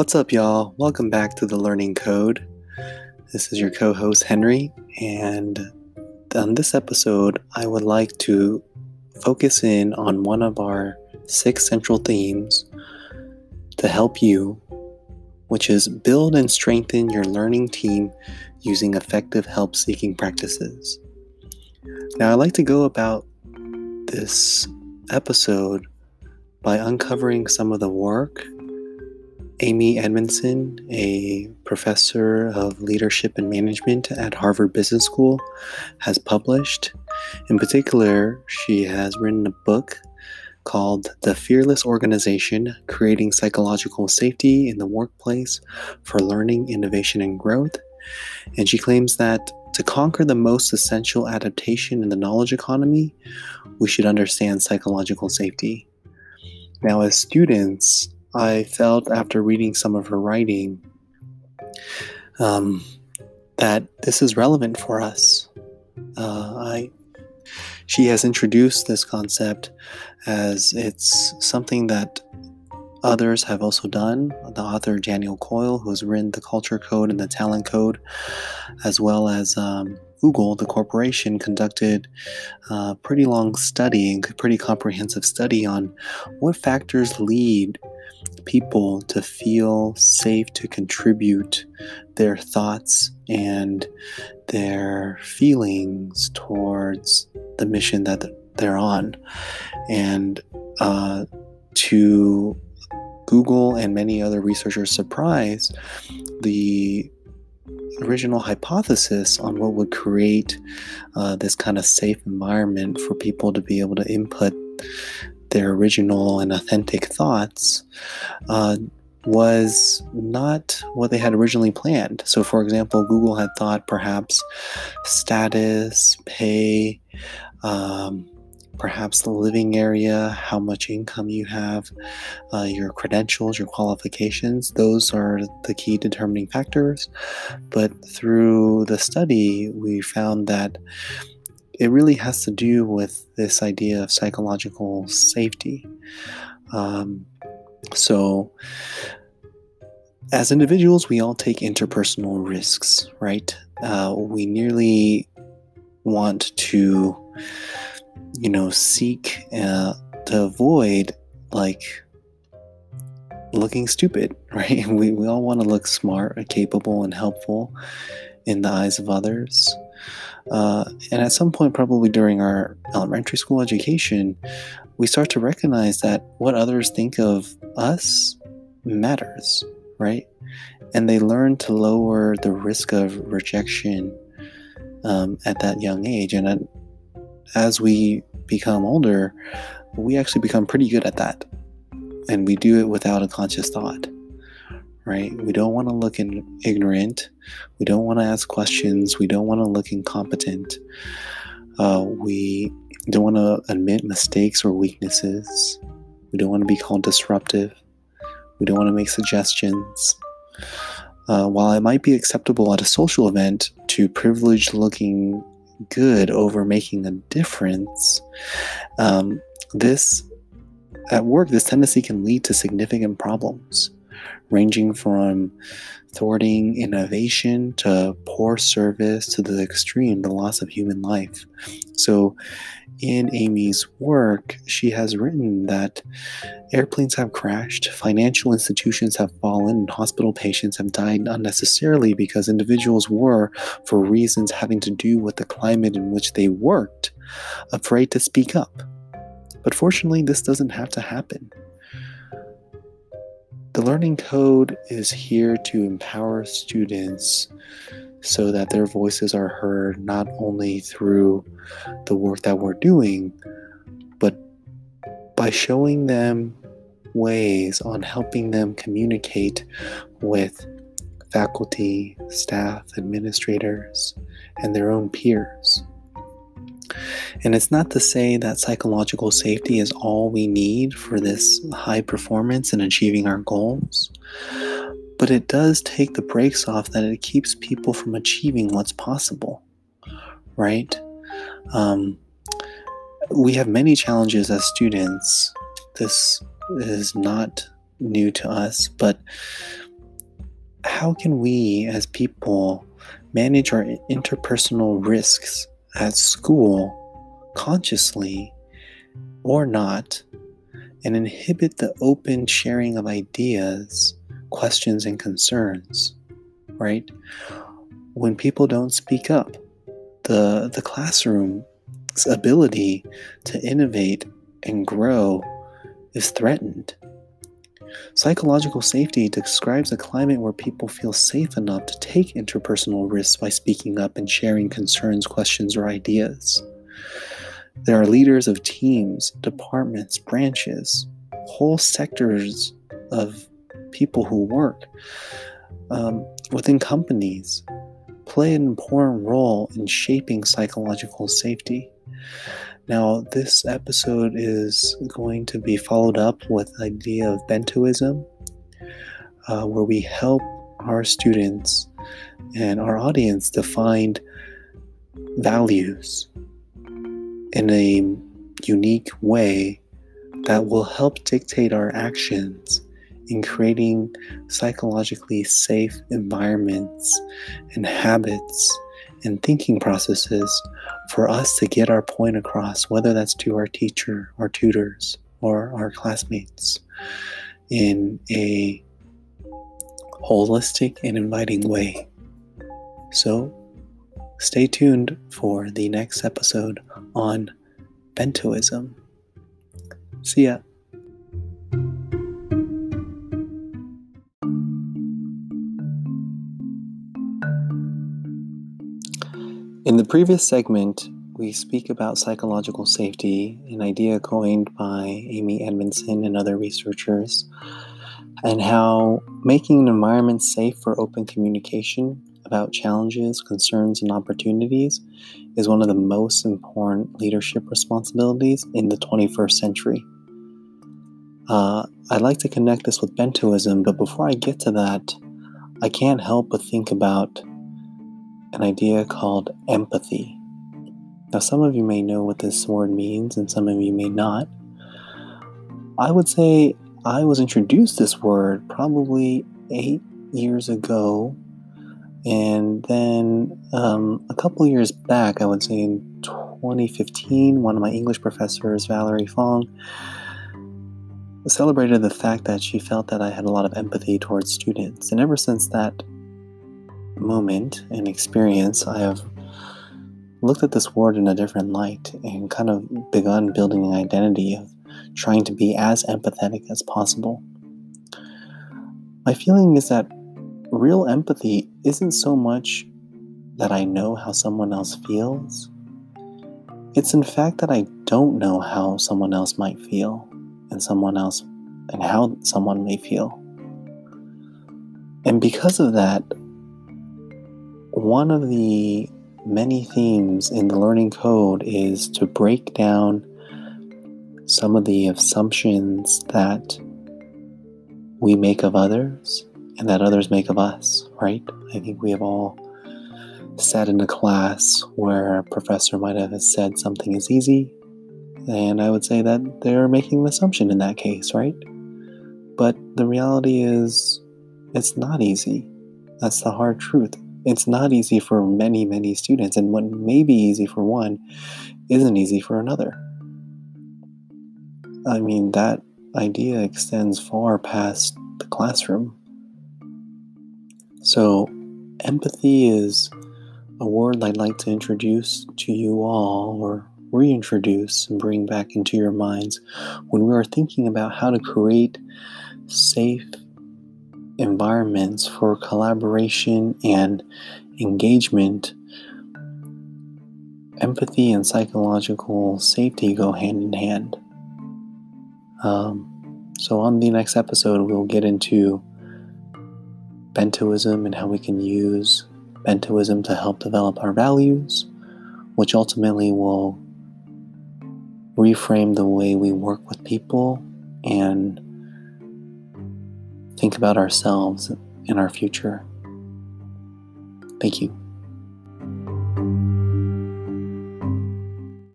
What's up, y'all? Welcome back to the Learning Code. This is your co host, Henry, and on this episode, I would like to focus in on one of our six central themes to help you, which is build and strengthen your learning team using effective help seeking practices. Now, I like to go about this episode by uncovering some of the work Amy Edmondson, a professor of leadership and management at Harvard Business School, has published. In particular, she has written a book called The Fearless Organization Creating Psychological Safety in the Workplace for Learning, Innovation, and Growth. And she claims that to conquer the most essential adaptation in the knowledge economy, we should understand psychological safety. Now, as students, I felt after reading some of her writing um, that this is relevant for us. Uh, I, she has introduced this concept as it's something that others have also done. The author Daniel Coyle, who has written the Culture Code and the Talent Code, as well as um, Google, the corporation, conducted a pretty long study and pretty comprehensive study on what factors lead people to feel safe to contribute their thoughts and their feelings towards the mission that they're on. And uh, to Google and many other researchers' surprise, the original hypothesis on what would create uh, this kind of safe environment for people to be able to input their original and authentic thoughts uh, was not what they had originally planned. So, for example, Google had thought perhaps status, pay, um, perhaps the living area, how much income you have, uh, your credentials, your qualifications. Those are the key determining factors. But through the study, we found that it really has to do with this idea of psychological safety. Um, so, as individuals, we all take interpersonal risks, right? Uh, we nearly want to, you know, seek uh, to avoid like looking stupid, right? We, we all want to look smart, and capable, and helpful in the eyes of others. Uh, and at some point, probably during our elementary school education, we start to recognize that what others think of us matters, right? And they learn to lower the risk of rejection um, at that young age. And as we become older, we actually become pretty good at that. And we do it without a conscious thought right? We don't want to look in ignorant. We don't want to ask questions. We don't want to look incompetent. Uh, we don't want to admit mistakes or weaknesses. We don't want to be called disruptive. We don't want to make suggestions. Uh, while it might be acceptable at a social event to privilege looking good over making a difference, um, this at work, this tendency can lead to significant problems ranging from thwarting innovation to poor service to the extreme, the loss of human life. So, in Amy's work, she has written that airplanes have crashed, financial institutions have fallen, and hospital patients have died unnecessarily because individuals were, for reasons having to do with the climate in which they worked, afraid to speak up. But fortunately, this doesn't have to happen. The Learning Code is here to empower students so that their voices are heard not only through the work that we're doing, but by showing them ways on helping them communicate with faculty, staff, administrators, and their own peers. And it's not to say that psychological safety is all we need for this high performance and achieving our goals, but it does take the brakes off that it keeps people from achieving what's possible, right? Um, we have many challenges as students. This is not new to us, but how can we as people manage our interpersonal risks at school consciously or not and inhibit the open sharing of ideas, questions, and concerns, right? When people don't speak up, the, the classroom's ability to innovate and grow is threatened. Psychological safety describes a climate where people feel safe enough to take interpersonal risks by speaking up and sharing concerns, questions, or ideas. There are leaders of teams, departments, branches, whole sectors of people who work um, within companies play an important role in shaping psychological safety. Now, this episode is going to be followed up with the idea of bentoism, uh, where we help our students and our audience to find values in a unique way that will help dictate our actions in creating psychologically safe environments and habits and thinking processes for us to get our point across, whether that's to our teacher, our tutors, or our classmates, in a holistic and inviting way. So, stay tuned for the next episode on bentoism. See ya. In the previous segment, we speak about psychological safety, an idea coined by Amy Edmondson and other researchers, and how making an environment safe for open communication about challenges, concerns, and opportunities is one of the most important leadership responsibilities in the 21st century. Uh, I'd like to connect this with bentoism, but before I get to that, I can't help but think about an idea called empathy. Now, some of you may know what this word means, and some of you may not. I would say I was introduced this word probably eight years ago, and then um, a couple years back, I would say in 2015, one of my English professors, Valerie Fong, celebrated the fact that she felt that I had a lot of empathy towards students. And ever since that moment and experience, I have looked at this word in a different light and kind of begun building an identity of trying to be as empathetic as possible. My feeling is that real empathy isn't so much that I know how someone else feels, it's in fact that I don't know how someone else might feel and someone else and how someone may feel. And because of that, one of the many themes in the learning code is to break down some of the assumptions that we make of others and that others make of us, right? I think we have all sat in a class where a professor might have said something is easy, and I would say that they're making an assumption in that case, right? But the reality is, it's not easy. That's the hard truth it's not easy for many, many students, and what may be easy for one isn't easy for another. I mean, that idea extends far past the classroom. So, empathy is a word I'd like to introduce to you all, or reintroduce and bring back into your minds when we are thinking about how to create safe environments for collaboration and engagement, empathy and psychological safety go hand in hand. Um, so, on the next episode, we'll get into bentoism and how we can use bentoism to help develop our values, which ultimately will reframe the way we work with people and think about ourselves and our future. Thank you.